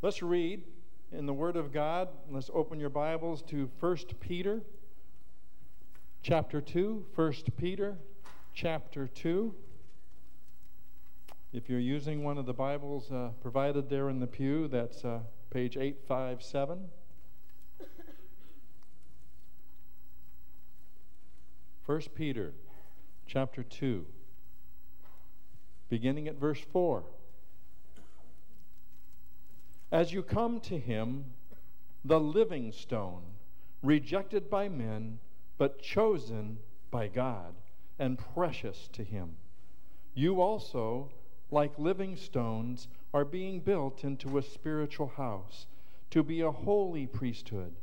Let's read in the Word of God. Let's open your Bibles to 1 Peter chapter 2. 1 Peter chapter 2. If you're using one of the Bibles uh, provided there in the pew, that's uh, page 857. First Peter chapter 2 beginning at verse 4 As you come to him the living stone rejected by men but chosen by God and precious to him you also like living stones are being built into a spiritual house to be a holy priesthood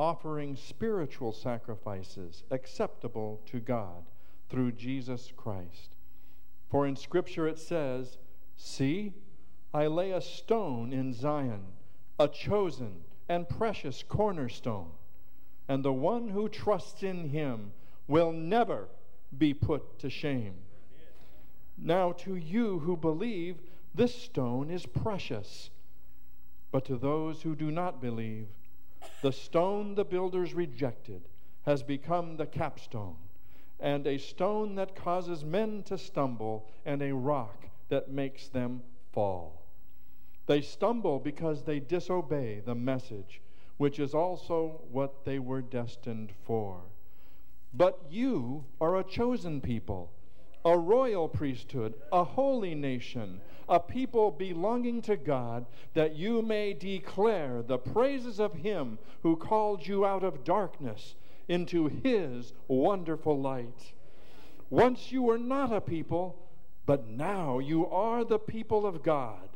offering spiritual sacrifices acceptable to God through Jesus Christ. For in Scripture it says, See, I lay a stone in Zion, a chosen and precious cornerstone, and the one who trusts in him will never be put to shame. Now, to you who believe, this stone is precious. But to those who do not believe, the stone the builders rejected has become the capstone, and a stone that causes men to stumble, and a rock that makes them fall. They stumble because they disobey the message, which is also what they were destined for. But you are a chosen people, a royal priesthood, a holy nation a people belonging to God, that you may declare the praises of Him who called you out of darkness into His wonderful light. Once you were not a people, but now you are the people of God.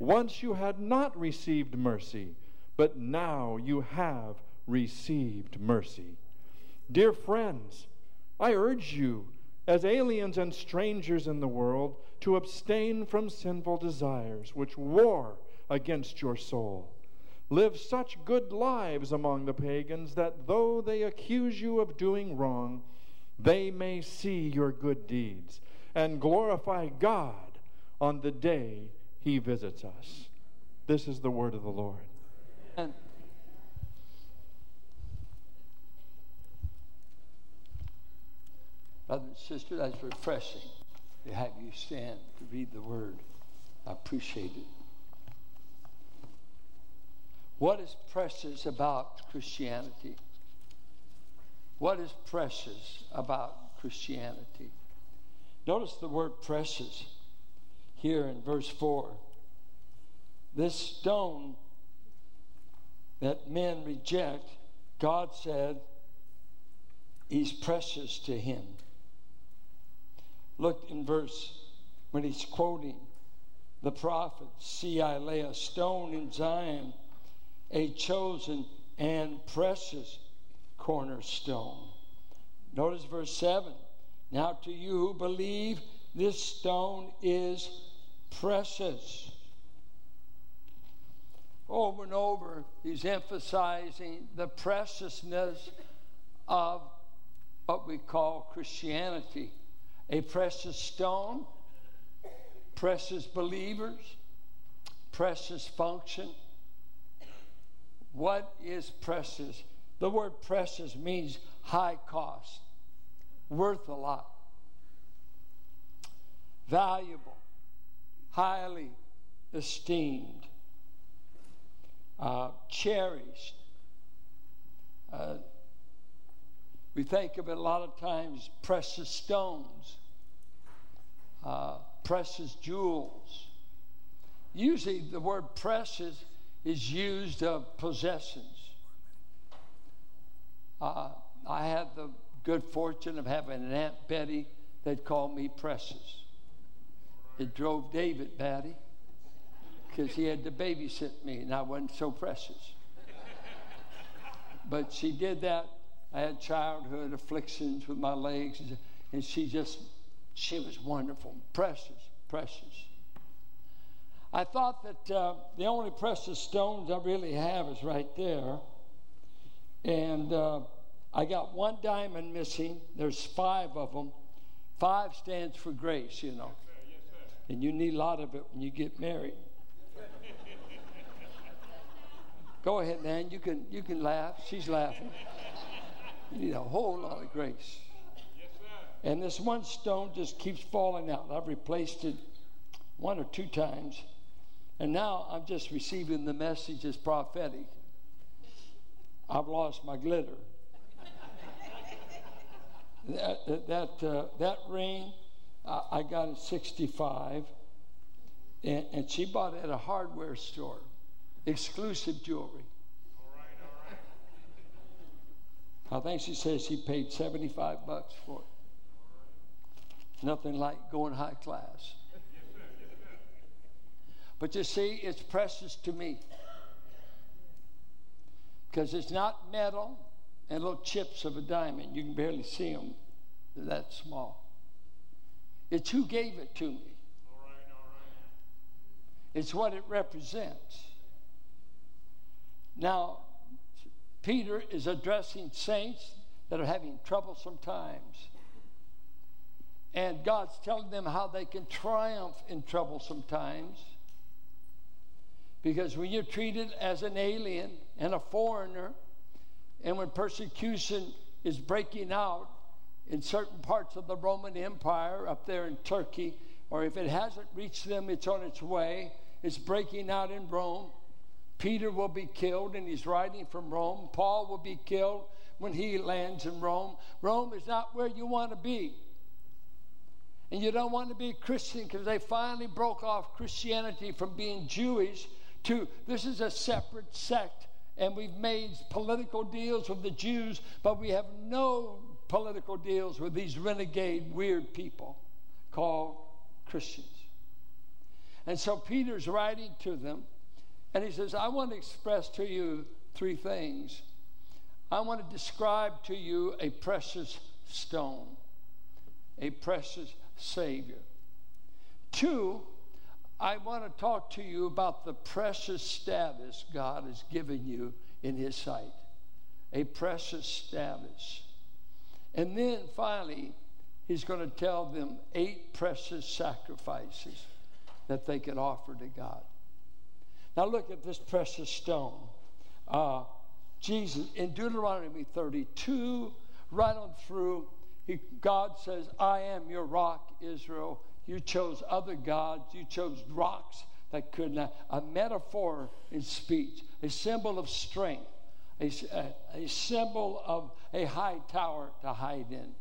Once you had not received mercy, but now you have received mercy. Dear friends, I urge you, as aliens and strangers in the world, to abstain from sinful desires which war against your soul. Live such good lives among the pagans that though they accuse you of doing wrong, they may see your good deeds and glorify God on the day he visits us. This is the word of the Lord. And Brother and sister, that's refreshing to have you stand to read the word. I appreciate it. What is precious about Christianity? What is precious about Christianity? Notice the word precious here in verse 4. This stone that men reject, God said, He's precious to him. Look in verse when he's quoting the prophet See, I lay a stone in Zion, a chosen and precious cornerstone. Notice verse 7. Now to you who believe, this stone is precious. Over and over, he's emphasizing the preciousness of what we call Christianity a precious stone, precious believers, precious function. What is precious? The word precious means high cost, worth a lot, valuable, highly esteemed, uh, cherished. Uh, we think of it a lot of times precious stones uh, precious jewels. Usually, the word precious is used of possessions. Uh, I had the good fortune of having an Aunt Betty that called me precious. It drove David batty because he had to babysit me and I wasn't so precious. but she did that. I had childhood afflictions with my legs, and she just she was wonderful, precious, precious. I thought that uh, the only precious stones I really have is right there. And uh, I got one diamond missing. There's five of them. Five stands for grace, you know. And you need a lot of it when you get married. Go ahead, man. You can you can laugh. She's laughing. You need a whole lot of grace. And this one stone just keeps falling out. I've replaced it one or two times. And now I'm just receiving the message as prophetic. I've lost my glitter. that that, uh, that ring I got at 65, and, and she bought it at a hardware store, exclusive jewelry. I think she says she paid 75 bucks for it. Nothing like going high class. But you see, it's precious to me because it's not metal and little chips of a diamond. You can barely see them, They're that small. It's who gave it to me. All right, all right. It's what it represents. Now, Peter is addressing saints that are having troublesome times. And God's telling them how they can triumph in troublesome times. Because when you're treated as an alien and a foreigner, and when persecution is breaking out in certain parts of the Roman Empire up there in Turkey, or if it hasn't reached them, it's on its way, it's breaking out in Rome. Peter will be killed, and he's writing from Rome. Paul will be killed when he lands in Rome. Rome is not where you want to be. And you don't want to be a Christian because they finally broke off Christianity from being Jewish to this is a separate sect. And we've made political deals with the Jews, but we have no political deals with these renegade, weird people called Christians. And so Peter's writing to them and he says, I want to express to you three things. I want to describe to you a precious stone, a precious Savior. Two, I want to talk to you about the precious status God has given you in His sight. A precious status. And then finally, He's going to tell them eight precious sacrifices that they can offer to God. Now look at this precious stone. Uh, Jesus, in Deuteronomy 32, right on through, he, God says, I am your rock, Israel. You chose other gods, you chose rocks that could not. A metaphor in speech, a symbol of strength, a, a, symbol of a high tower to hide in.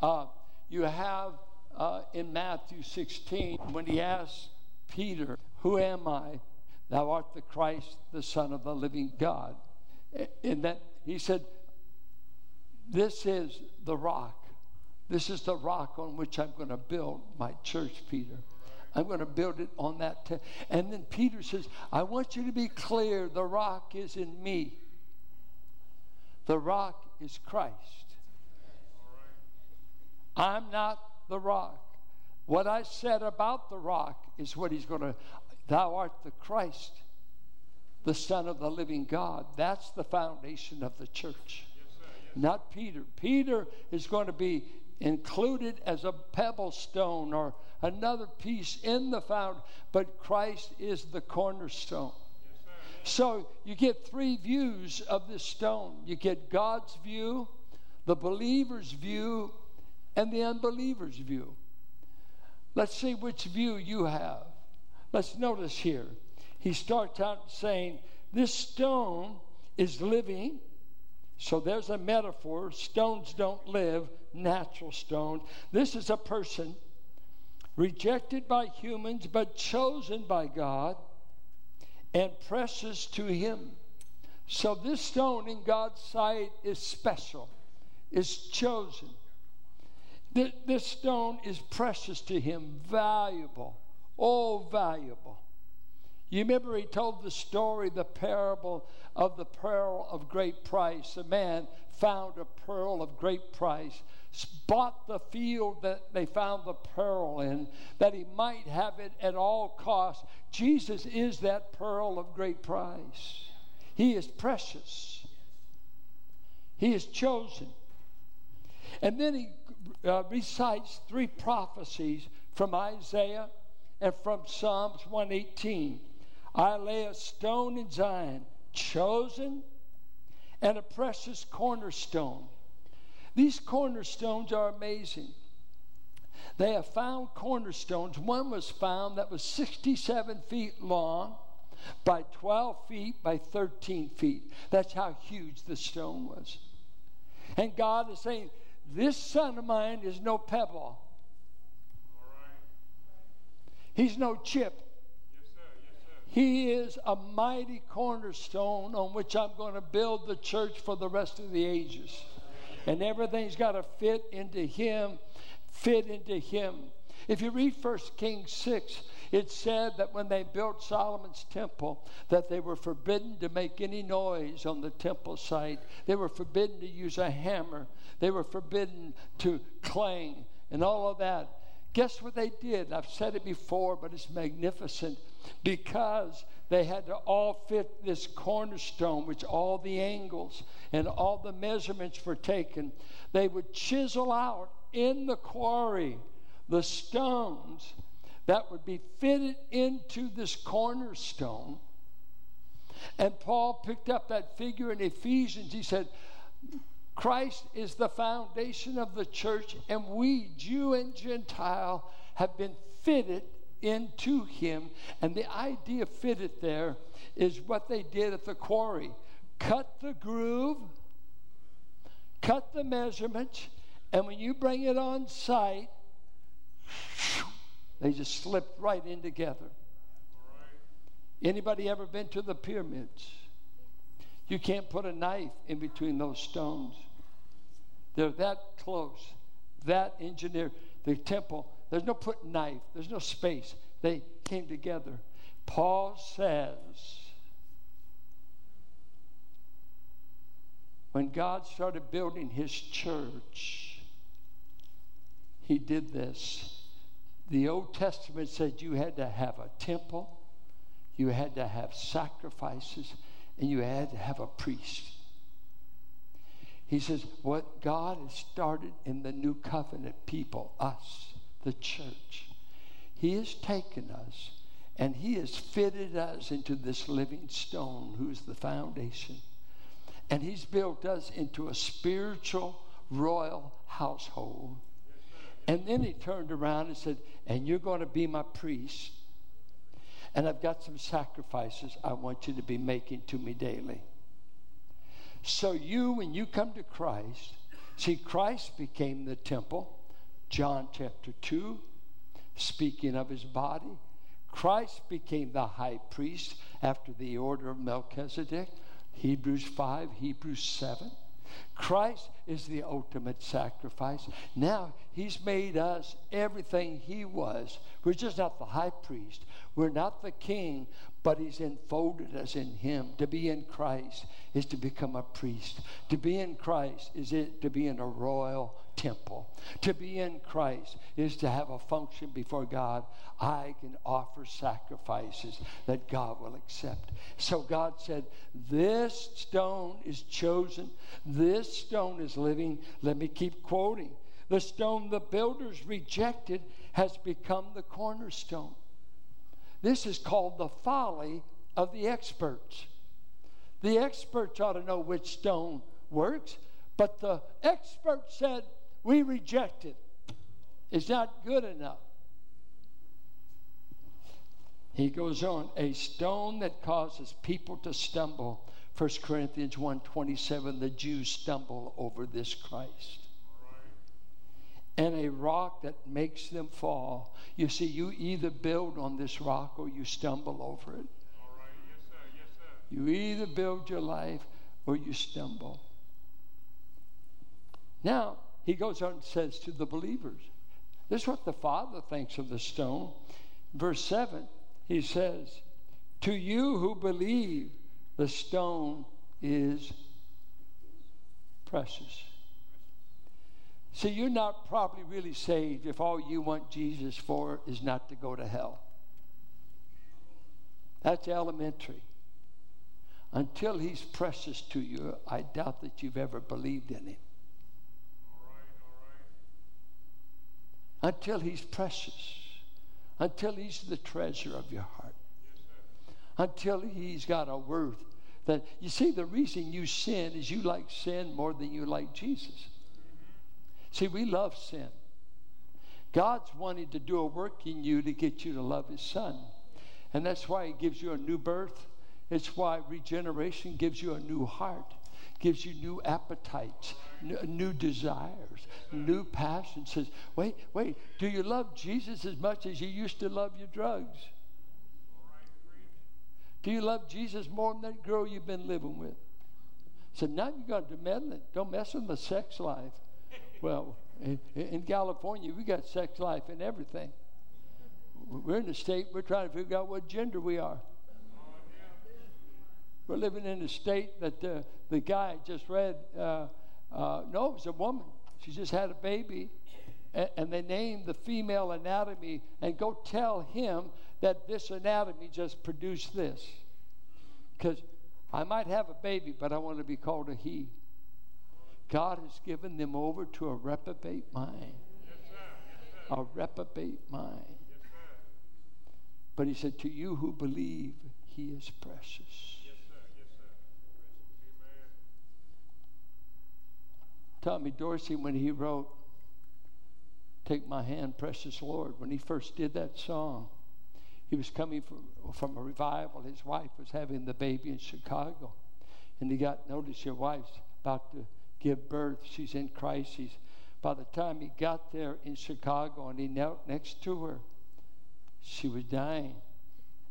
Uh, you have uh, in Matthew 16, when he asks Peter, Who am I? Thou art the Christ, the Son of the living God. In that, he said, This is the rock. This is the rock on which I'm going to build my church, Peter. I'm going to build it on that. T-. And then Peter says, I want you to be clear the rock is in me, the rock is Christ. I'm not the rock. What I said about the rock is what he's going to Thou art the Christ, the Son of the living God. That's the foundation of the church. Not Peter. Peter is going to be included as a pebble stone or another piece in the found, but Christ is the cornerstone. So you get three views of this stone. You get God's view, the believer's view, and the unbeliever's view. Let's see which view you have. Let's notice here. He starts out saying, This stone is living. So there's a metaphor. Stones don't live, natural stones. This is a person rejected by humans, but chosen by God and precious to Him. So this stone in God's sight is special, is chosen. This stone is precious to Him, valuable. Oh, valuable. You remember he told the story, the parable of the pearl of great price. A man found a pearl of great price, bought the field that they found the pearl in, that he might have it at all costs. Jesus is that pearl of great price. He is precious, he is chosen. And then he uh, recites three prophecies from Isaiah and from Psalms 118. I lay a stone in Zion, chosen, and a precious cornerstone. These cornerstones are amazing. They have found cornerstones. One was found that was 67 feet long by 12 feet by 13 feet. That's how huge the stone was. And God is saying, This son of mine is no pebble. He's no chip. He is a mighty cornerstone on which I'm going to build the church for the rest of the ages. And everything's got to fit into Him, fit into Him. If you read 1 Kings 6, it said that when they built Solomon's temple, that they were forbidden to make any noise on the temple site. They were forbidden to use a hammer. They were forbidden to clang and all of that. Guess what they did? I've said it before, but it's magnificent because they had to all fit this cornerstone, which all the angles and all the measurements were taken. They would chisel out in the quarry the stones that would be fitted into this cornerstone. And Paul picked up that figure in Ephesians. He said, Christ is the foundation of the church, and we, Jew and Gentile, have been fitted into him. And the idea fitted there is what they did at the quarry cut the groove, cut the measurements, and when you bring it on site, they just slipped right in together. Anybody ever been to the pyramids? You can't put a knife in between those stones. They're that close, that engineered. The temple, there's no put knife, there's no space. They came together. Paul says, when God started building his church, he did this. The Old Testament said you had to have a temple, you had to have sacrifices, and you had to have a priest. He says, What God has started in the new covenant people, us, the church, He has taken us and He has fitted us into this living stone who's the foundation. And He's built us into a spiritual royal household. And then He turned around and said, And you're going to be my priest. And I've got some sacrifices I want you to be making to me daily. So, you, when you come to Christ, see, Christ became the temple. John chapter 2, speaking of his body. Christ became the high priest after the order of Melchizedek. Hebrews 5, Hebrews 7. Christ is the ultimate sacrifice. Now he's made us everything he was. We're just not the high priest. We're not the king, but he's enfolded us in him. To be in Christ is to become a priest. To be in Christ is it to be in a royal temple. To be in Christ is to have a function before God. I can offer sacrifices that God will accept. So God said, This stone is chosen, this stone is living. Let me keep quoting. The stone the builders rejected has become the cornerstone. This is called the folly of the experts. The experts ought to know which stone works, but the expert said, We reject it. It's not good enough. He goes on, a stone that causes people to stumble. 1 Corinthians 1:27, the Jews stumble over this Christ and a rock that makes them fall. You see, you either build on this rock or you stumble over it. Yes, sir. Yes, sir. You either build your life or you stumble. Now, he goes on and says to the believers, this is what the Father thinks of the stone. Verse 7, he says, To you who believe, the stone is precious. See, you're not probably really saved if all you want Jesus for is not to go to hell. That's elementary. Until he's precious to you, I doubt that you've ever believed in him. Until he's precious. Until he's the treasure of your heart. Until he's got a worth That you see, the reason you sin is you like sin more than you like Jesus. See, we love sin. God's wanting to do a work in you to get you to love His Son. And that's why He gives you a new birth. It's why regeneration gives you a new heart, gives you new appetites, new desires, new passions. Says, wait, wait, do you love Jesus as much as you used to love your drugs? Do you love Jesus more than that girl you've been living with? So now you've got to meddle. Don't mess with the sex life. Well, in, in California, we got sex life and everything. We're in a state, we're trying to figure out what gender we are. We're living in a state that uh, the guy just read, uh, uh, no, it was a woman. She just had a baby. And, and they named the female anatomy and go tell him that this anatomy just produced this. Because I might have a baby, but I want to be called a he. God has given them over to a reprobate mind. A reprobate mind. But he said, To you who believe, he is precious. Tommy Dorsey, when he wrote, Take My Hand, Precious Lord, when he first did that song, he was coming from, from a revival. His wife was having the baby in Chicago. And he got notice your wife's about to give birth. She's in crisis. By the time he got there in Chicago and he knelt next to her, she was dying.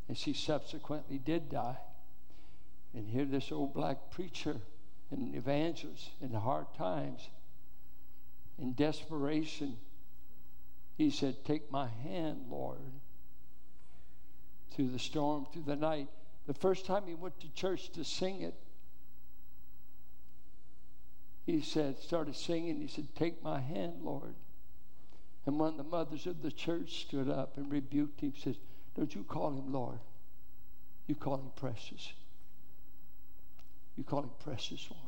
And she subsequently did die. And here, this old black preacher and evangelist in hard times, in desperation, he said, Take my hand, Lord, through the storm, through the night. The first time he went to church to sing it, he said, started singing. He said, Take my hand, Lord. And one of the mothers of the church stood up and rebuked him. Says, Don't you call him Lord. You call him precious. You call him precious, Lord.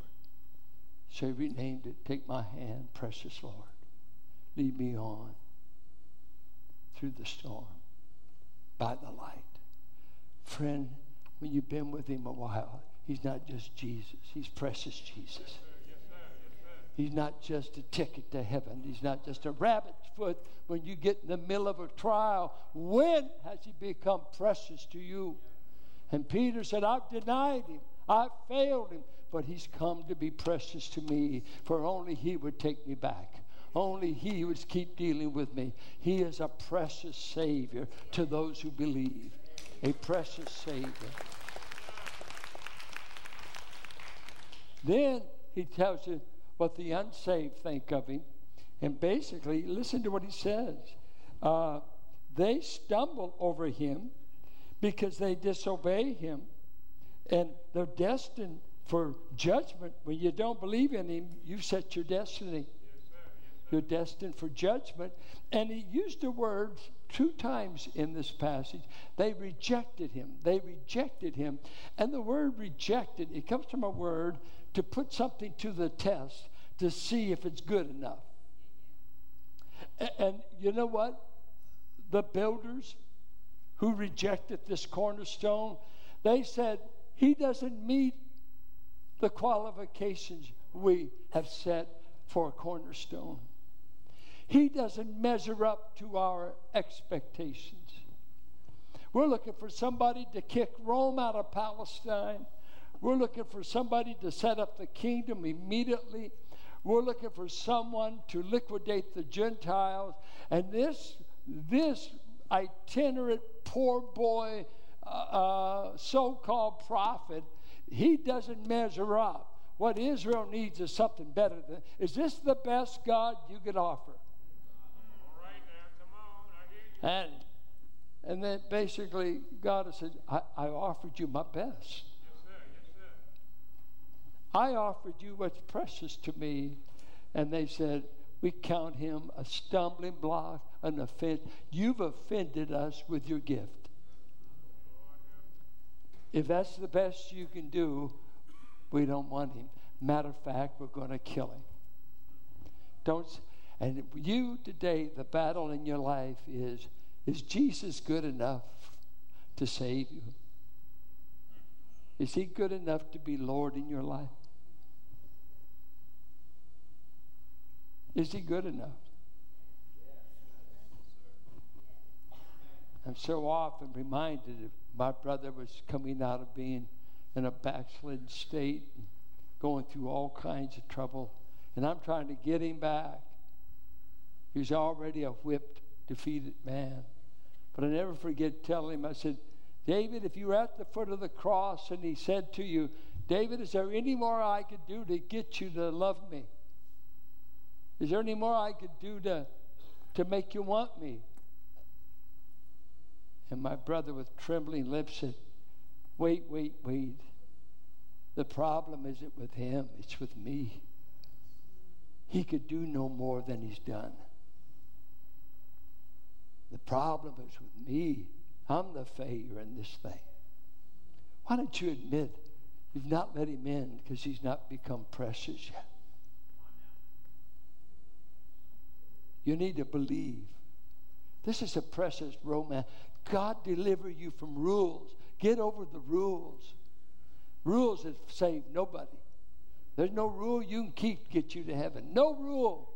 So he renamed it, Take my hand, precious Lord. Lead me on through the storm by the light. Friend, when you've been with him a while, he's not just Jesus, he's precious Jesus. He's not just a ticket to heaven. He's not just a rabbit's foot when you get in the middle of a trial. When has he become precious to you? And Peter said, I've denied him. I've failed him. But he's come to be precious to me, for only he would take me back. Only he would keep dealing with me. He is a precious Savior to those who believe. A precious Savior. Then he tells you, what the unsaved think of him. And basically, listen to what he says. Uh, they stumble over him because they disobey him. And they're destined for judgment. When you don't believe in him, you've set your destiny. You're destined for judgment. And he used the word two times in this passage. They rejected him. They rejected him. And the word rejected, it comes from a word to put something to the test to see if it's good enough. And, and you know what? The builders who rejected this cornerstone, they said, He doesn't meet the qualifications we have set for a cornerstone. He doesn't measure up to our expectations. We're looking for somebody to kick Rome out of Palestine. We're looking for somebody to set up the kingdom immediately. We're looking for someone to liquidate the Gentiles. And this, this itinerant poor boy, uh, uh so called prophet, he doesn't measure up. What Israel needs is something better than. Is this the best God you could offer? All right now, on. And, and then basically, God has said, I, I offered you my best. I offered you what's precious to me. And they said, We count him a stumbling block, an offense. You've offended us with your gift. If that's the best you can do, we don't want him. Matter of fact, we're going to kill him. Don't. And you today, the battle in your life is: Is Jesus good enough to save you? Is He good enough to be Lord in your life? Is He good enough? I'm so often reminded of my brother was coming out of being in a backslidden state, going through all kinds of trouble, and I'm trying to get him back. He's already a whipped, defeated man. But I never forget telling him, I said, David, if you were at the foot of the cross and he said to you, David, is there any more I could do to get you to love me? Is there any more I could do to, to make you want me? And my brother, with trembling lips, said, Wait, wait, wait. The problem isn't with him, it's with me. He could do no more than he's done. The problem is with me. I'm the failure in this thing. Why don't you admit you've not let him in because he's not become precious yet? You need to believe. This is a precious romance. God deliver you from rules. Get over the rules. Rules have saved nobody. There's no rule you can keep to get you to heaven. No rule.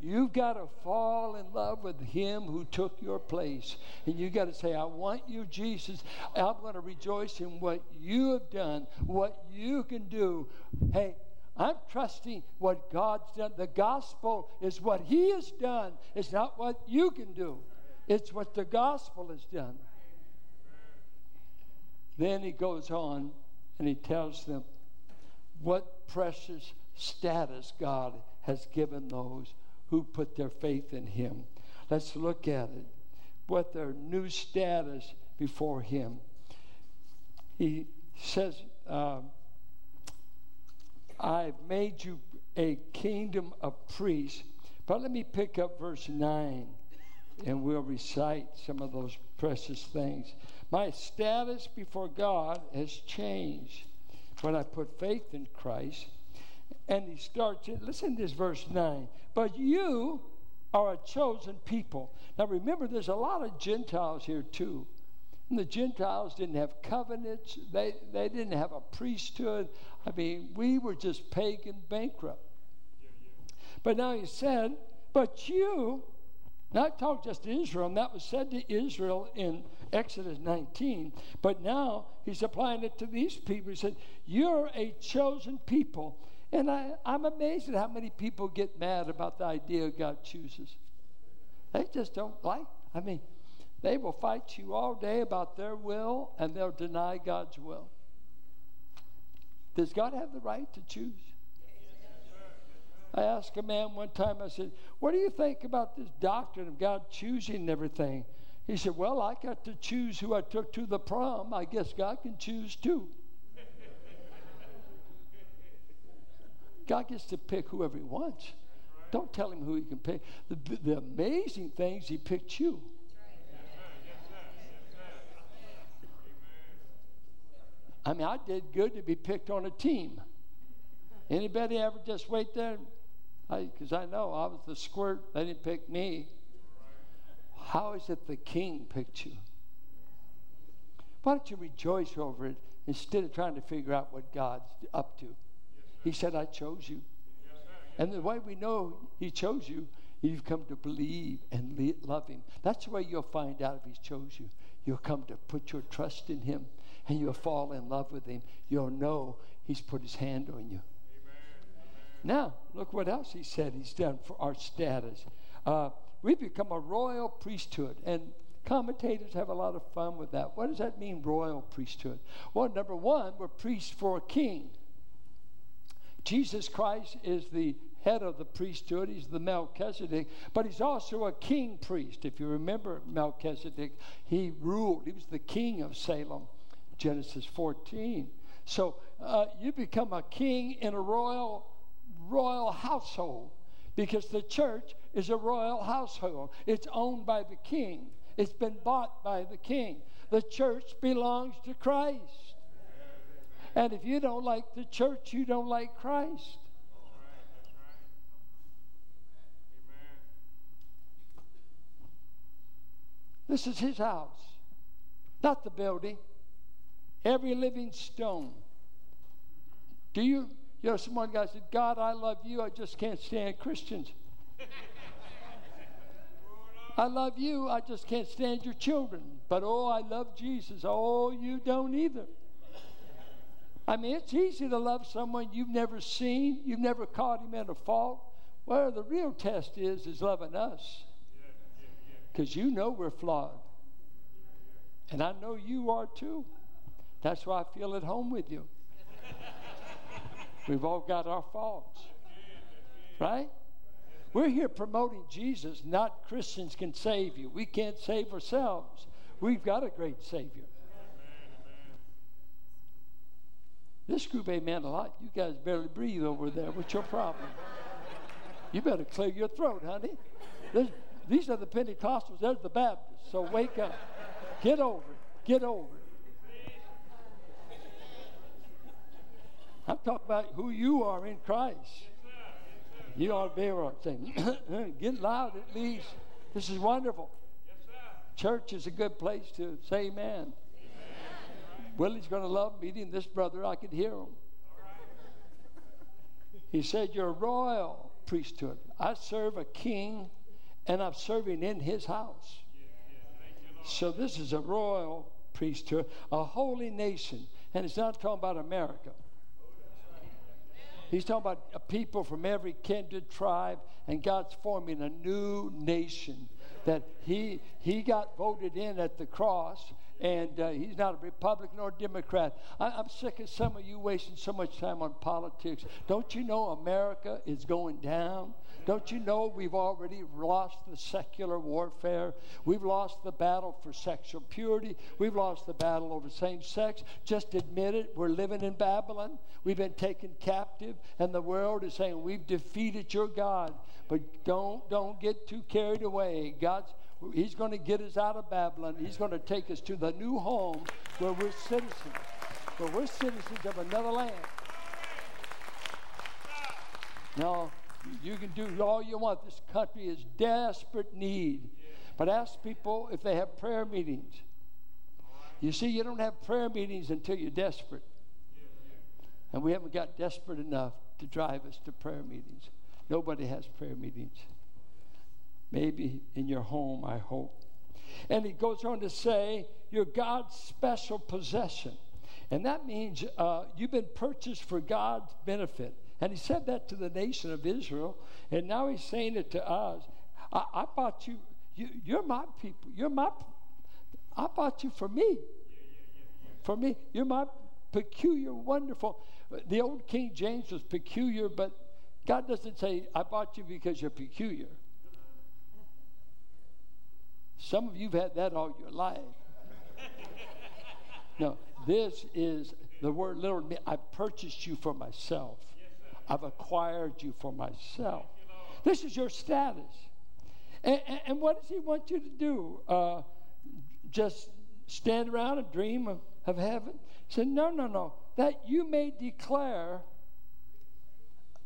You've got to fall in love with Him who took your place. And you've got to say, I want you, Jesus. I'm going to rejoice in what you have done, what you can do. Hey, I'm trusting what God's done. The gospel is what He has done, it's not what you can do, it's what the gospel has done. Then he goes on and he tells them what precious status God has given those who put their faith in him. Let's look at it. What their new status before him. He says, uh, I've made you a kingdom of priests. But let me pick up verse 9 and we'll recite some of those precious things. My status before God has changed when I put faith in Christ. And he starts, listen to this verse 9. But you are a chosen people. Now remember, there's a lot of Gentiles here too. And the Gentiles didn't have covenants, they, they didn't have a priesthood. I mean, we were just pagan bankrupt. But now he said, But you, not talk just to Israel, and that was said to Israel in Exodus 19, but now he's applying it to these people. He said, You're a chosen people and I, I'm amazed at how many people get mad about the idea God chooses. They just don't like. I mean, they will fight you all day about their will and they'll deny God's will. Does God have the right to choose? I asked a man one time, I said, What do you think about this doctrine of God choosing everything? He said, Well, I got to choose who I took to the prom. I guess God can choose too. God gets to pick whoever He wants. Don't tell Him who He can pick. The, the amazing things He picked you. I mean, I did good to be picked on a team. Anybody ever just wait there? Because I, I, know I was the squirt. They didn't pick me. How is it the king picked you? Why don't you rejoice over it instead of trying to figure out what God's up to? He said, I chose you. And the way we know He chose you, you've come to believe and love Him. That's the way you'll find out if He's chose you. You'll come to put your trust in Him and you'll fall in love with Him. You'll know He's put His hand on you. Now, look what else He said He's done for our status. Uh, we become a royal priesthood. And commentators have a lot of fun with that. What does that mean, royal priesthood? Well, number one, we're priests for a king. Jesus Christ is the head of the priesthood. He's the Melchizedek, but he's also a king priest. If you remember Melchizedek, he ruled, he was the king of Salem, Genesis 14. So uh, you become a king in a royal, royal household because the church is a royal household. It's owned by the king, it's been bought by the king. The church belongs to Christ. And if you don't like the church, you don't like Christ. This is his house, not the building. Every living stone. Do you, you know, someone guy said, God, I love you, I just can't stand Christians. I love you, I just can't stand your children. But oh, I love Jesus. Oh, you don't either. I mean, it's easy to love someone you've never seen, you've never caught him at a fault. Where the real test is, is loving us. Because you know we're flawed. And I know you are too. That's why I feel at home with you. We've all got our faults. Right? We're here promoting Jesus, not Christians can save you. We can't save ourselves. We've got a great Savior. This group amen a lot. You guys barely breathe over there. What's your problem? You better clear your throat, honey. There's, these are the Pentecostals. There's the Baptists. So wake up. Get over it. Get over it. I'm talking about who you are in Christ. You ought to be able to say, get loud at least. This is wonderful. Church is a good place to say amen. Willie's going to love meeting this brother. I could hear him. He said, You're a royal priesthood. I serve a king, and I'm serving in his house. So this is a royal priesthood, a holy nation. And it's not talking about America. He's talking about people from every kindred tribe, and God's forming a new nation that he, he got voted in at the cross and uh, he's not a Republican or Democrat. I, am sick of some of you wasting so much time on politics. Don't you know America is going down? Don't you know we've already lost the secular warfare? We've lost the battle for sexual purity. We've lost the battle over same sex. Just admit it. We're living in Babylon. We've been taken captive, and the world is saying, We've defeated your God. But don't, don't get too carried away. God's He's going to get us out of Babylon. He's going to take us to the new home where we're citizens, where we're citizens of another land. Now, you can do all you want. This country is desperate need. But ask people if they have prayer meetings. You see, you don't have prayer meetings until you're desperate. And we haven't got desperate enough to drive us to prayer meetings. Nobody has prayer meetings. Maybe in your home, I hope. And he goes on to say, You're God's special possession. And that means uh, you've been purchased for God's benefit. And he said that to the nation of Israel. And now he's saying it to us. I, I bought you, you, you're my people. You're my, I bought you for me. For me. You're my peculiar, wonderful. The old King James was peculiar, but God doesn't say, I bought you because you're peculiar. Some of you have had that all your life. no, this is the word literally I purchased you for myself. I've acquired you for myself. This is your status. And, and, and what does he want you to do? Uh, just stand around and dream of, of heaven? He said, No, no, no. That you may declare,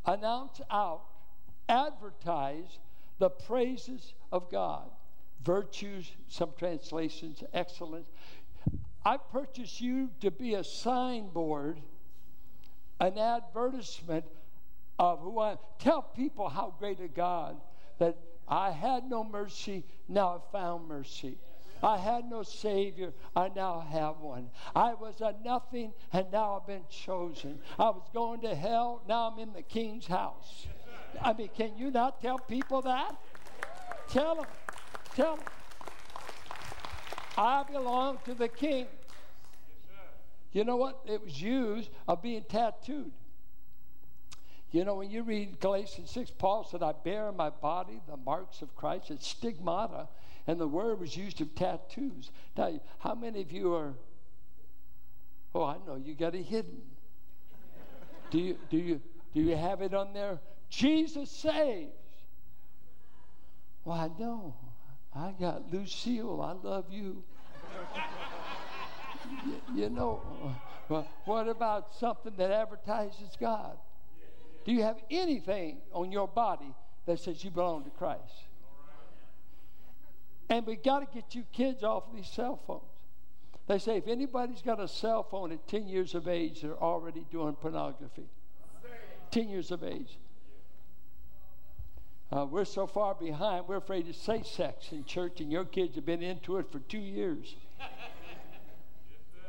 announce out, advertise the praises of God virtues, some translations, excellence. I purchased you to be a signboard, an advertisement of who I am. Tell people how great a God that I had no mercy, now I found mercy. I had no Savior, I now have one. I was a nothing, and now I've been chosen. I was going to hell, now I'm in the King's house. I mean, can you not tell people that? Tell them. Tell them. I belong to the king. You know what? It was used of being tattooed. You know, when you read Galatians 6, Paul said, I bear in my body the marks of Christ. It's stigmata. And the word was used of tattoos. Now, how many of you are, oh, I know, you got it hidden. do, you, do, you, do you have it on there? Jesus saves. Well, I know. I got Lucille. I love you. you, you know, well, what about something that advertises God? Do you have anything on your body that says you belong to Christ? And we got to get you kids off of these cell phones. They say if anybody's got a cell phone at 10 years of age, they're already doing pornography. 10 years of age. Uh, we're so far behind, we're afraid to say sex in church, and your kids have been into it for two years.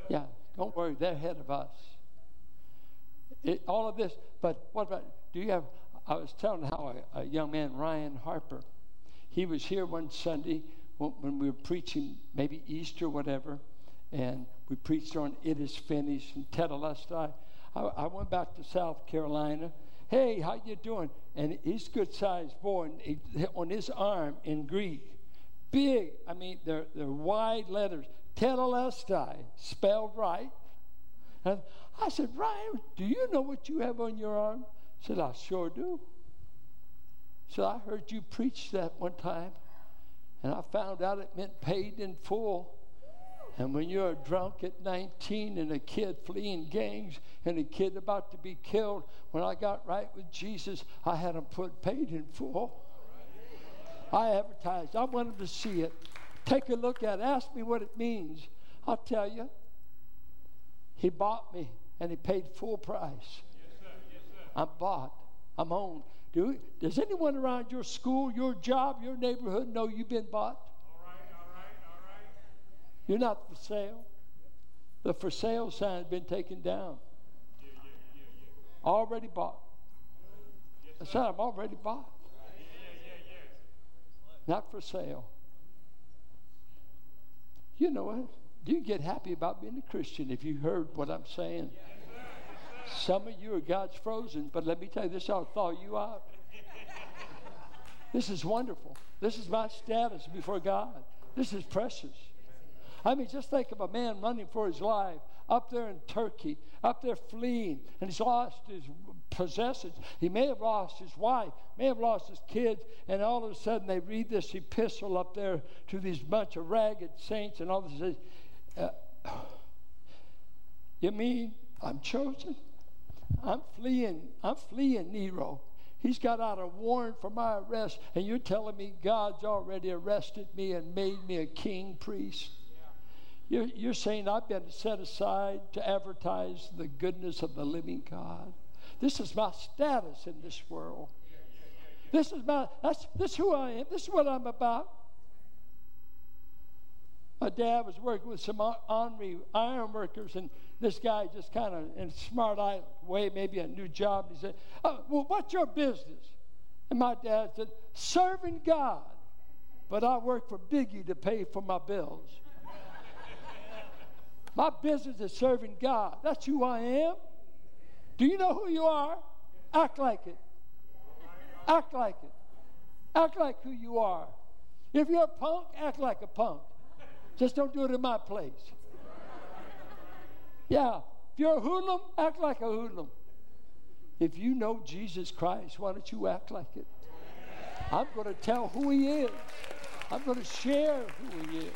Yeah, don't worry, they're ahead of us. It, all of this, but what about, do you have, I was telling how a, a young man, Ryan Harper, he was here one Sunday when, we were preaching, maybe Easter, whatever, and we preached on It Is Finished and Tetelestai. I, I went back to South Carolina. Hey, how you doing? And he's good sized boy, and he, on his arm in Greek, big. I mean, they're they're wide letters. Tetelestai, spelled right. And I said, Ryan, do you know what you have on your arm? He said, I sure do. So I heard you preach that one time, and I found out it meant paid in full. And when you're drunk at 19 and a kid fleeing gangs and a kid about to be killed, when I got right with Jesus, I had him put paid in full. I advertised. I wanted to see it. Take a look at it. Ask me what it means. I'll tell you. He bought me and he paid full price. Yes, sir. Yes, sir. I'm bought. I'm owned. Do, does anyone around your school, your job, your neighborhood know you've been bought? You're not for sale. The for sale sign's been taken down. Yeah, yeah, yeah, already bought. Yes, I said, I'm already bought. Not for sale. You know what? Do you get happy about being a Christian if you heard what I'm saying? Some of you are God's frozen, but let me tell you this, I'll thaw you out. This is wonderful. This is my status before God. This is precious. I mean, just think of a man running for his life up there in Turkey, up there fleeing, and he's lost his possessions. He may have lost his wife, may have lost his kids, and all of a sudden they read this epistle up there to these bunch of ragged saints, and all sudden, uh, you mean I'm chosen? I'm fleeing. I'm fleeing Nero. He's got out a warrant for my arrest, and you're telling me God's already arrested me and made me a king priest. You're, you're saying I've been set aside to advertise the goodness of the living God. This is my status in this world. This is my that's this is who I am. This is what I'm about. My dad was working with some iron workers, and this guy just kind of in a smart way, maybe a new job. He said, oh, "Well, what's your business?" And my dad said, "Serving God." But I work for Biggie to pay for my bills. My business is serving God. That's who I am. Do you know who you are? Act like it. Act like it. Act like who you are. If you're a punk, act like a punk. Just don't do it in my place. Yeah. If you're a hoodlum, act like a hoodlum. If you know Jesus Christ, why don't you act like it? I'm going to tell who he is. I'm going to share who he is.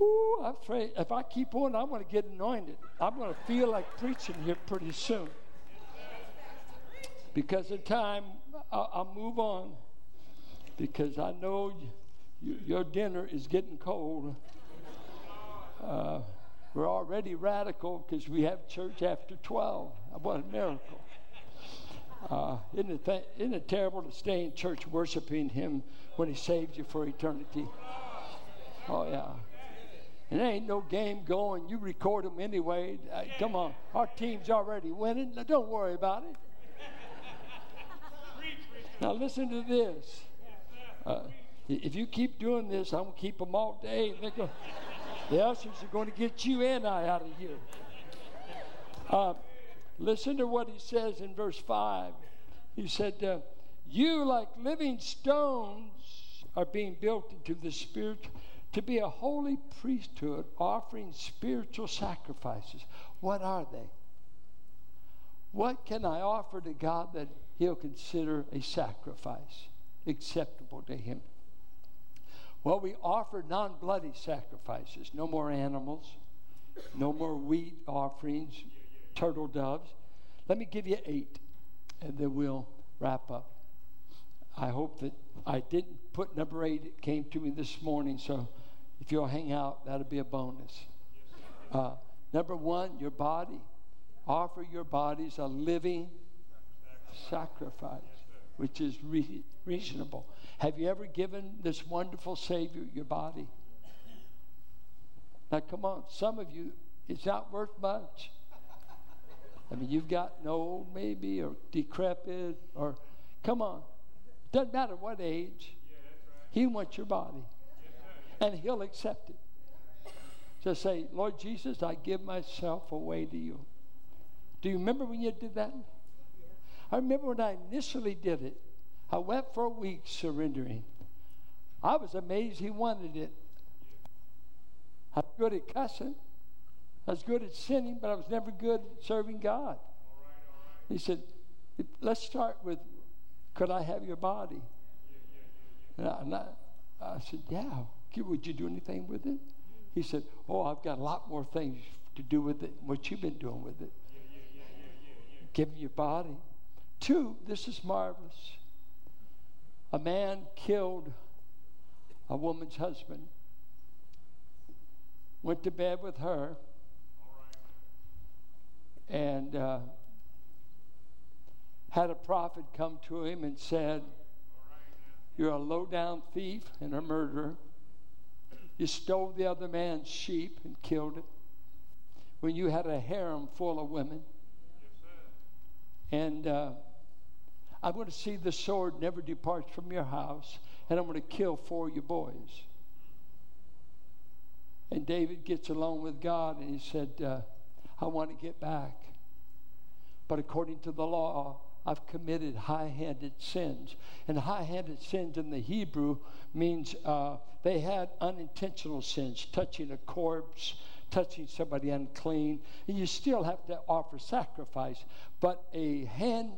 Ooh, I'm if I keep on, I'm going to get anointed. I'm going to feel like preaching here pretty soon. Because of time, I'll, move on. Because I know you, your dinner is getting cold. We're already radical because we have church after 12. What a miracle. Uh, isn't, it th- isn't it terrible to stay in church worshiping Him when He saved you for eternity? Oh, yeah. And there ain't no game going. You record them anyway. Uh, come on. Our team's already winning. Now, don't worry about it. Now, listen to this. Uh, if you keep doing this, I'm going to keep them all day. The ushers are going to get you and I out of here. Uh, listen to what he says in verse 5. He said, uh, You, like living stones, are being built into the spirit to be a holy priesthood offering spiritual sacrifices. What are they? What can I offer to God that He'll consider a sacrifice acceptable to Him? Well, we offer non bloody sacrifices. No more animals, no more wheat offerings, turtle doves. Let me give you eight, and then we'll wrap up. I hope that I didn't put number eight. It came to me this morning, so If you'll hang out, that'll be a bonus. Uh, number one, your body. Offer your bodies a living sacrifice, which is re- reasonable. Have you ever given this wonderful Savior your body? Now, come on, some of you, it's not worth much. I mean, you've gotten old, maybe, or decrepit, or come on. Doesn't matter what age. He wants your body, and He'll accept it. Just say, Lord Jesus, I give myself away to you. Do you remember when you did that? I remember when I initially did it. I went for a week surrendering. I was amazed he wanted it. I was good at cussing. I was good at sinning, but I was never good at serving God. He said, Let's start with, could I have your body? And I, I said, Yeah. Would you do anything with it? He said, Oh, I've got a lot more things to do with it, what you've been doing with it. Give me your body. Two, this is marvelous. A man killed a woman's husband, went to bed with her, and uh, had a prophet come to him and said, You're a low down thief and a murderer. You stole the other man's sheep and killed it. When you had a harem full of women. and uh, I'm going to see the sword never departs from your house, and I'm going to kill four of your boys. And David gets along with God, and he said, uh, I want to get back. But according to the law, I've committed high handed sins. And high handed sins in the Hebrew means uh, they had unintentional sins, touching a corpse, touching somebody unclean. And you still have to offer sacrifice. But a hand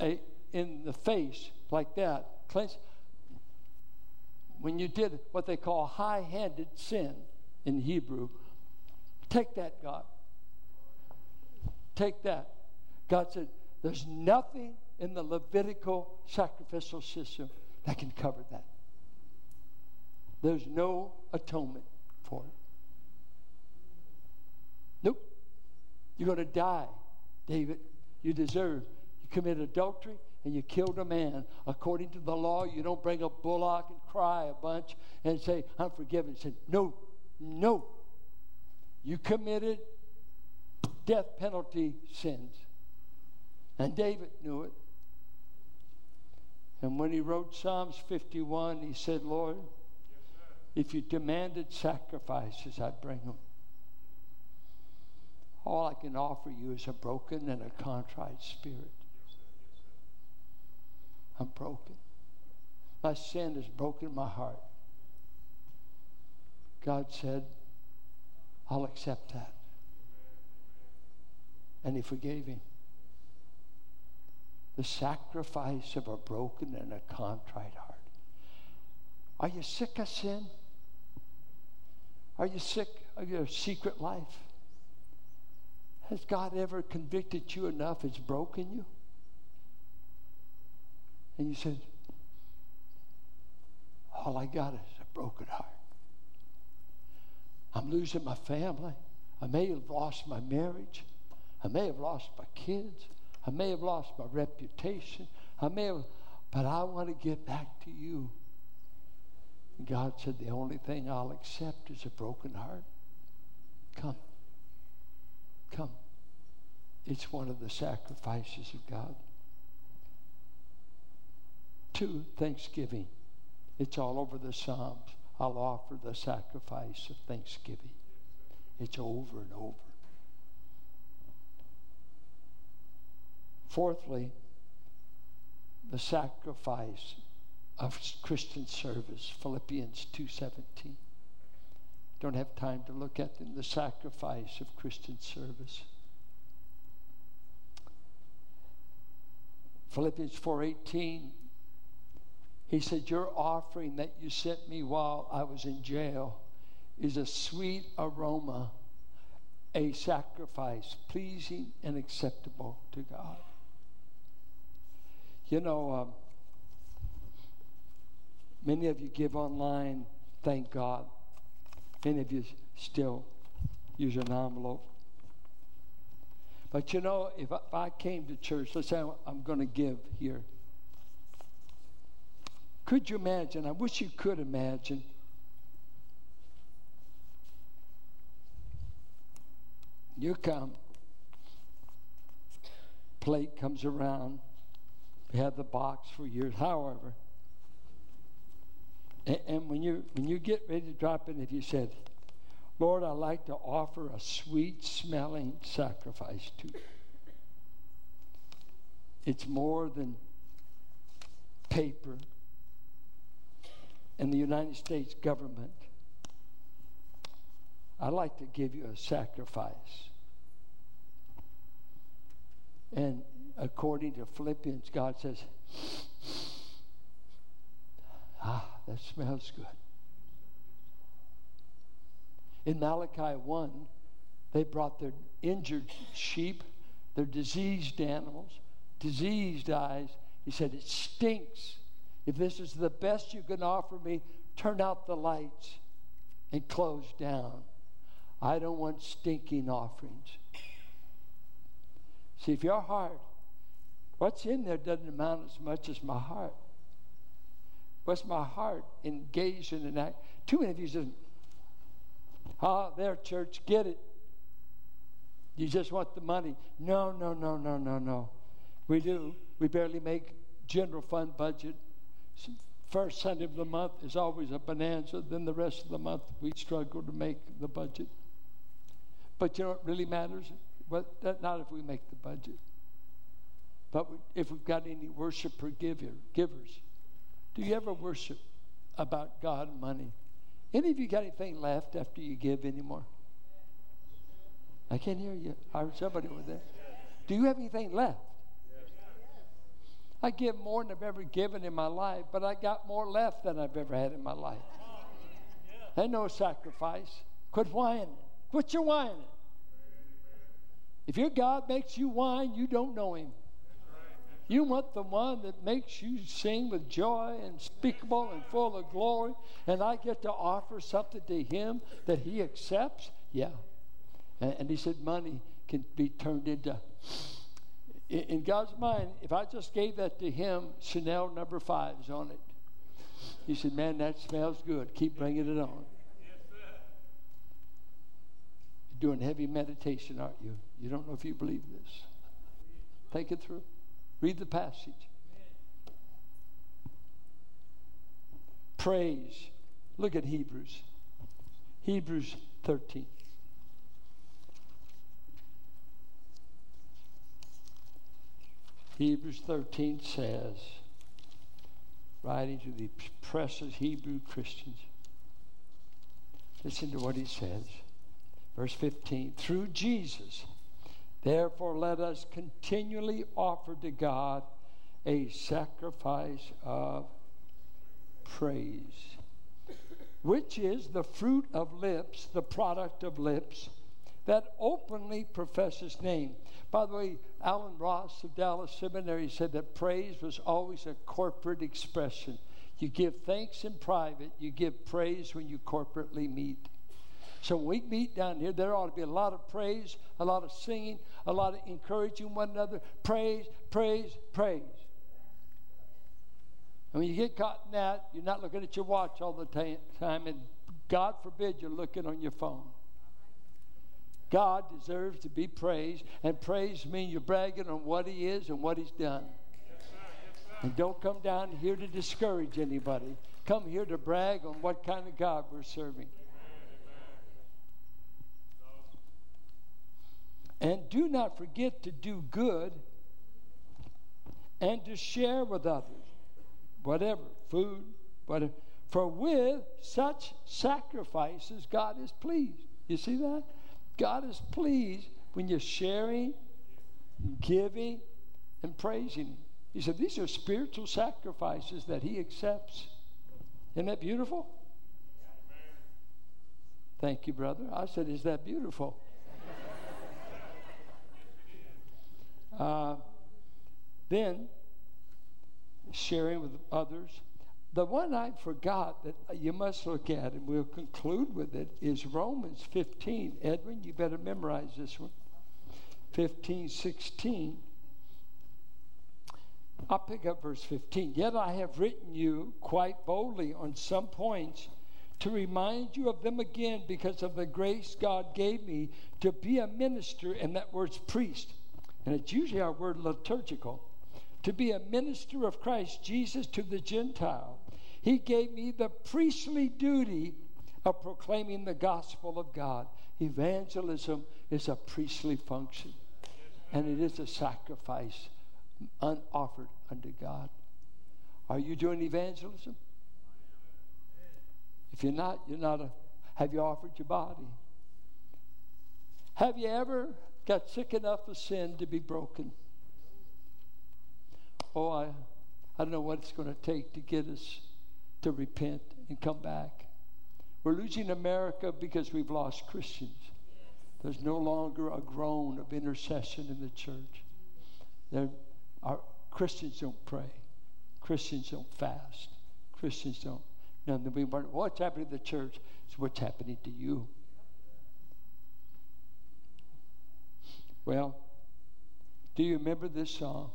a, in the face like that, cleanse, when you did what they call high handed sin in Hebrew, take that, God. Take that. God said, There's nothing in the Levitical sacrificial system that can cover that. There's no atonement for it. Nope. You're going to die, David. You deserve. You committed adultery and you killed a man. According to the law, you don't bring a bullock and cry a bunch and say, I'm forgiven. He said, No, no. You committed death penalty sins. And David knew it. And when he wrote Psalms 51, he said, Lord, if you demanded sacrifices, I'd bring them. All I can offer you is a broken and a contrite spirit. I'm broken. My sin has broken my heart. God said, I'll accept that. And He forgave him. The sacrifice of a broken and a contrite heart. Are you sick of sin? Are you sick of your secret life? Has God ever convicted you enough? It's broken you? And you said, All I got is a broken heart. I'm losing my family. I may have lost my marriage. I may have lost my kids. I may have lost my reputation. I may have, but I want to get back to you. And God said, The only thing I'll accept is a broken heart. Come. Come. It's one of the sacrifices of God. Two, thanksgiving. It's all over the Psalms. I'll offer the sacrifice of thanksgiving. It's over and over. Fourthly, the sacrifice of Christian service, Philippians 2:17. Don't have time to look at them. The sacrifice of Christian service. Philippians 4:18 he said, Your offering that you sent me while I was in jail is a sweet aroma, a sacrifice pleasing and acceptable to God. You know, um, many of you give online Thank God. Many of you still use an envelope. But you know, if I, if I came to church, let's say I'm going to give here. Could you imagine? I wish you could imagine. You come, plate comes around. We had the box for years. However, and, and when you when you get ready to drop it, if you said, Lord, I'd like to offer a sweet smelling sacrifice to you. It's more than paper and the United States government. I'd like to give you a sacrifice. And according to Philippians, God says, Ah, that smells good. In Malachi 1, they brought their injured sheep, their diseased animals, diseased eyes. He said, It stinks. If this is the best you can offer me, turn out the lights and close down. I don't want stinking offerings. See, if your heart, what's in there doesn't amount as much as my heart. What's my heart engaged in act? Too many of you say, Ah, there, church, get it. You just want the money. No, no, no, no, no, no. We do. We barely make general fund budget. First Sunday of the month is always a bonanza. Then the rest of the month we struggle to make the budget. But you know what really matters? Well, not if we make the budget, but if we've got any worshiper giver, givers. Do you ever worship about God and money? Any of you got anything left after you give anymore? I can't hear you. I heard somebody over there. Do you have anything left? I give more than I've ever given in my life, but I got more left than I've ever had in my life. Ain't no sacrifice. Quit whining. Quit your whining. If your God makes you whine, you don't know Him. You want the one that makes you sing with joy unspeakable and full of glory, and I get to offer something to Him that He accepts? Yeah. And, and He said, money can be turned into. In, God's mind, if I just gave that to Him, Chanel number five is on it. He said, Man, that smells good. Keep bringing it on. You're doing heavy meditation, aren't you? You don't know if you believe this. Think it through. Read the passage. Praise. Look at Hebrews. Hebrews 13. Hebrews 13 says, writing to the precious Hebrew Christians, listen to what he says. Verse 15, through Jesus Therefore, let us continually offer to God a sacrifice of praise, which is the fruit of lips, the product of lips that openly profess His name. By the way, Allen Ross of Dallas Seminary said that praise was always a corporate expression. You give thanks in private, you give praise when you corporately meet. So when we meet down here, there ought to be a lot of praise, a lot of singing, a lot of encouraging one another. Praise, praise, praise. And when you get caught in that, you're not looking at your watch all the time, and God forbid you're looking on your phone. God deserves to be praised, and praise means you're bragging on what He is and what He's done. And don't come down here to discourage anybody. Come here to brag on what kind of God we're serving. And do not forget to do good and to share with others, whatever, food, whatever. For with such sacrifices, God is pleased. You see that? God is pleased when you're sharing, giving, and praising. He said, These are spiritual sacrifices that He accepts. Isn't that beautiful? Thank you, brother. I said, Is that beautiful? Uh, then, sharing with others. The one I forgot that you must look at, and we'll conclude with it, is Romans 15. Edwin, you better memorize this one. 15, 16. I'll pick up verse 15. Yet I have written you quite boldly on some points to remind you of them again because of the grace God gave me to be a minister, and that word's priest. And it's usually our word liturgical. To be a minister of Christ Jesus to the Gentile. He gave me the priestly duty of proclaiming the gospel of God. Evangelism is a priestly function, and it is a sacrifice unoffered unto God. Are you doing evangelism? If you're not, you're not a. Have you offered your body? Have you ever got sick enough of sin to be broken? Oh, I, I don't know what it's going to take to get us to repent and come back. We're losing America because we've lost Christians. There's no longer a groan of intercession in the church. There, our Christians don't pray. Christians don't fast. Christians don't. None of them. What's happening to the church? It's what's happening to you. Well, do you remember this song?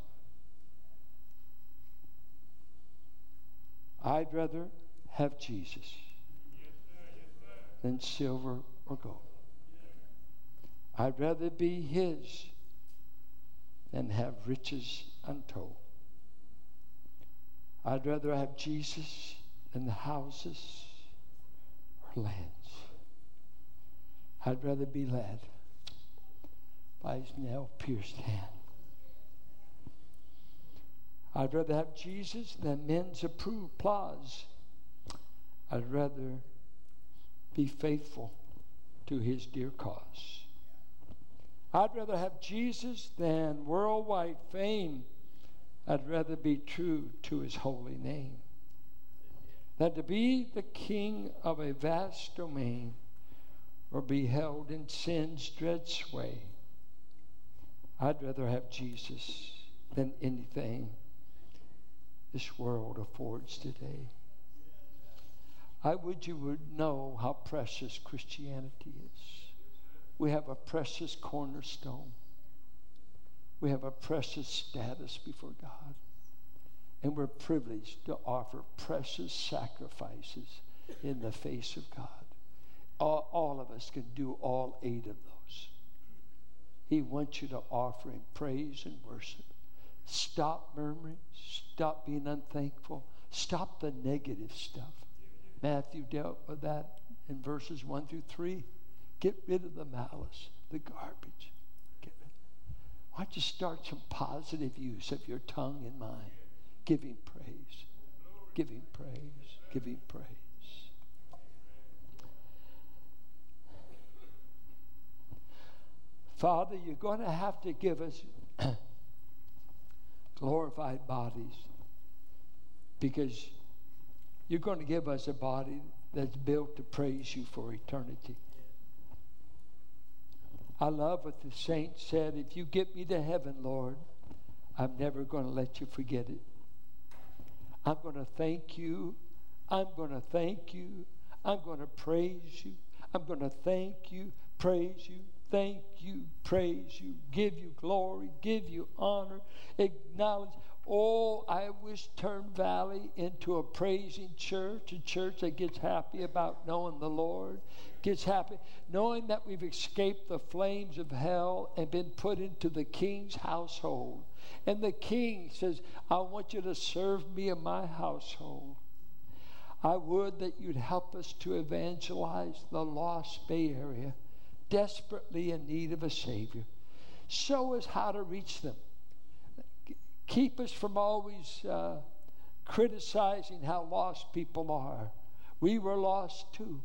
I'd rather have Jesus than silver or gold. I'd rather be His than have riches untold. I'd rather have Jesus than the houses or lands. I'd rather be led by his nail pierced hand. I'd rather have Jesus than men's approved applause. I'd rather be faithful to his dear cause. I'd rather have Jesus than worldwide fame. I'd rather be true to his holy name than to be the king of a vast domain or be held in sin's dread sway. I'd rather have Jesus than anything this world affords today. I would you would know how precious Christianity is. We have a precious cornerstone. We have a precious status before God. And we're privileged to offer precious sacrifices in the face of God. All, all of us can do all eight of those. He wants you to offer Him praise and worship. Stop murmuring. Stop being unthankful. Stop the negative stuff. Matthew dealt with that in verses 1 through 3. Get rid of the malice, the garbage. Get rid. Why don't you start some positive use of your tongue and mind? Him praise. Him praise. Him praise. Father, you're going to have to give us glorified bodies because you're going to give us a body that's built to praise you for eternity. I love what the saint said if you get me to heaven, Lord, I'm never going to let you forget it. I'm going to thank you. I'm going to thank you. I'm going to praise you. I'm going to thank you, praise you, thank you, praise you, give you glory, give you honor, acknowledge. Oh, I wish Turn Valley into a praising church, a church that gets happy about knowing the Lord, gets happy knowing that we've escaped the flames of hell and been put into the King's household. And the King says, I want you to serve me in my household. I would that you'd help us to evangelize the lost Bay Area, desperately in need of a Savior. Show us how to reach them keep us from always uh, criticizing how lost people are. We were lost too.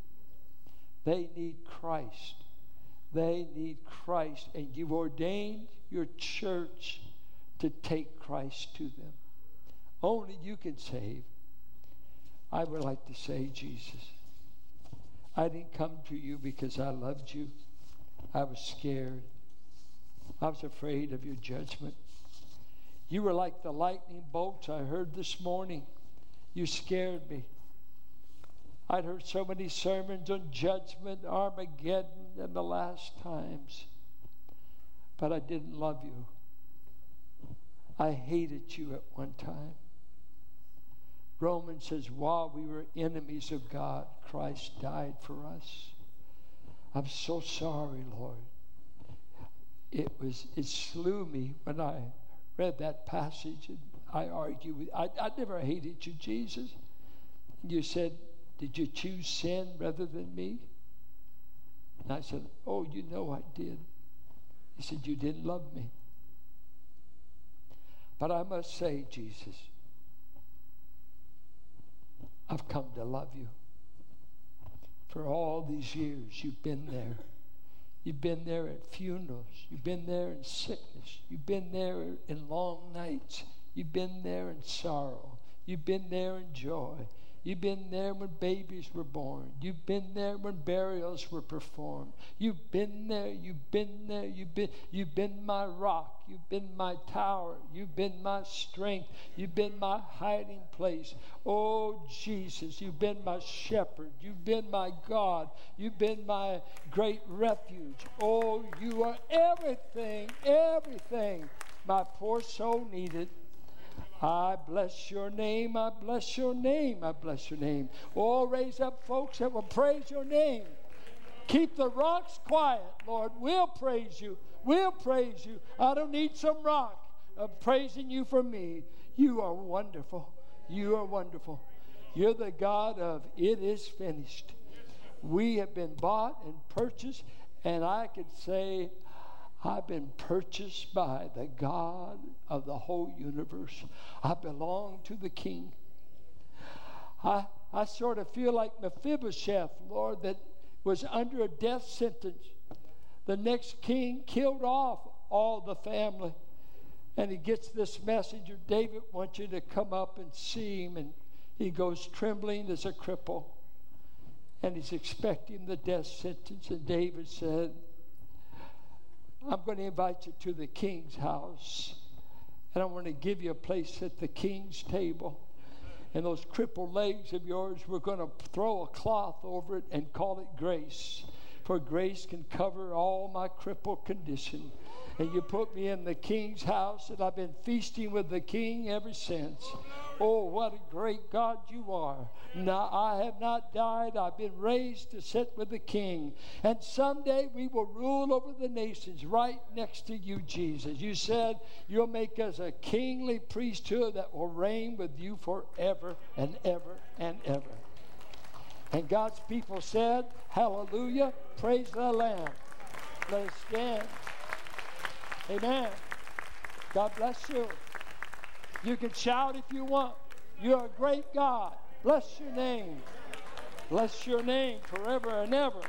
They need Christ. They need Christ. And you've ordained your church to take Christ to them. Only you can save. I would like to say, Jesus, I didn't come to you because I loved you. I was scared. I was afraid of your judgment. You were like the lightning bolts I heard this morning. You scared me. I'd heard so many sermons on judgment, Armageddon, and the last times, but I didn't love you. I hated you at one time. Romans says, while we were enemies of God, Christ died for us. I'm so sorry, Lord. It was it slew me when I read that passage and I argued with I, I never hated you, Jesus. You said, Did you choose sin rather than me? And I said, Oh, you know I did. He said, You didn't love me. But I must say, Jesus, I've come to love you. For all these years, you've been there. You've been there at funerals. You've been there in sickness. You've been there in long nights. You've been there in sorrow. You've been there in joy. You've been there when babies were born. You've been there when burials were performed. You've been there. You've been there. You've been, you've been my rock. You've been my tower. You've been my strength. You've been my hiding place. Oh, Jesus, you've been my shepherd. You've been my God. You've been my great refuge. Oh, you are everything, everything my poor soul needed. I bless your name. I bless your name. I bless your name. Oh, raise up folks that will praise your name. Keep the rocks quiet, Lord. We'll praise you. We'll praise you. I don't need some rock of praising you for me. You are wonderful. You are wonderful. You're the God of it is finished. We have been bought and purchased, and I could say, I've been purchased by the God of the whole universe. I belong to the King. I, I sort of feel like Mephibosheth, Lord, that was under a death sentence. The next king killed off all the family. And he gets this messenger David wants you to come up and see him. And he goes trembling as a cripple. And he's expecting the death sentence. And David said, I'm going to invite you to the king's house. And I want to give you a place at the king's table. And those crippled legs of yours, we're going to throw a cloth over it and call it grace. For grace can cover all my crippled condition and you put me in the king's house, and I've been feasting with the king ever since. Oh, what a great God you are. Now, I have not died. I've been raised to sit with the king. And someday we will rule over the nations right next to you, Jesus. You said you'll make us a kingly priesthood that will reign with you forever and ever and ever. And God's people said, Hallelujah, praise the Lamb. Let us stand. Amen. God bless you. You can shout if you want. You're a great God. Bless your name. Bless your name forever and ever.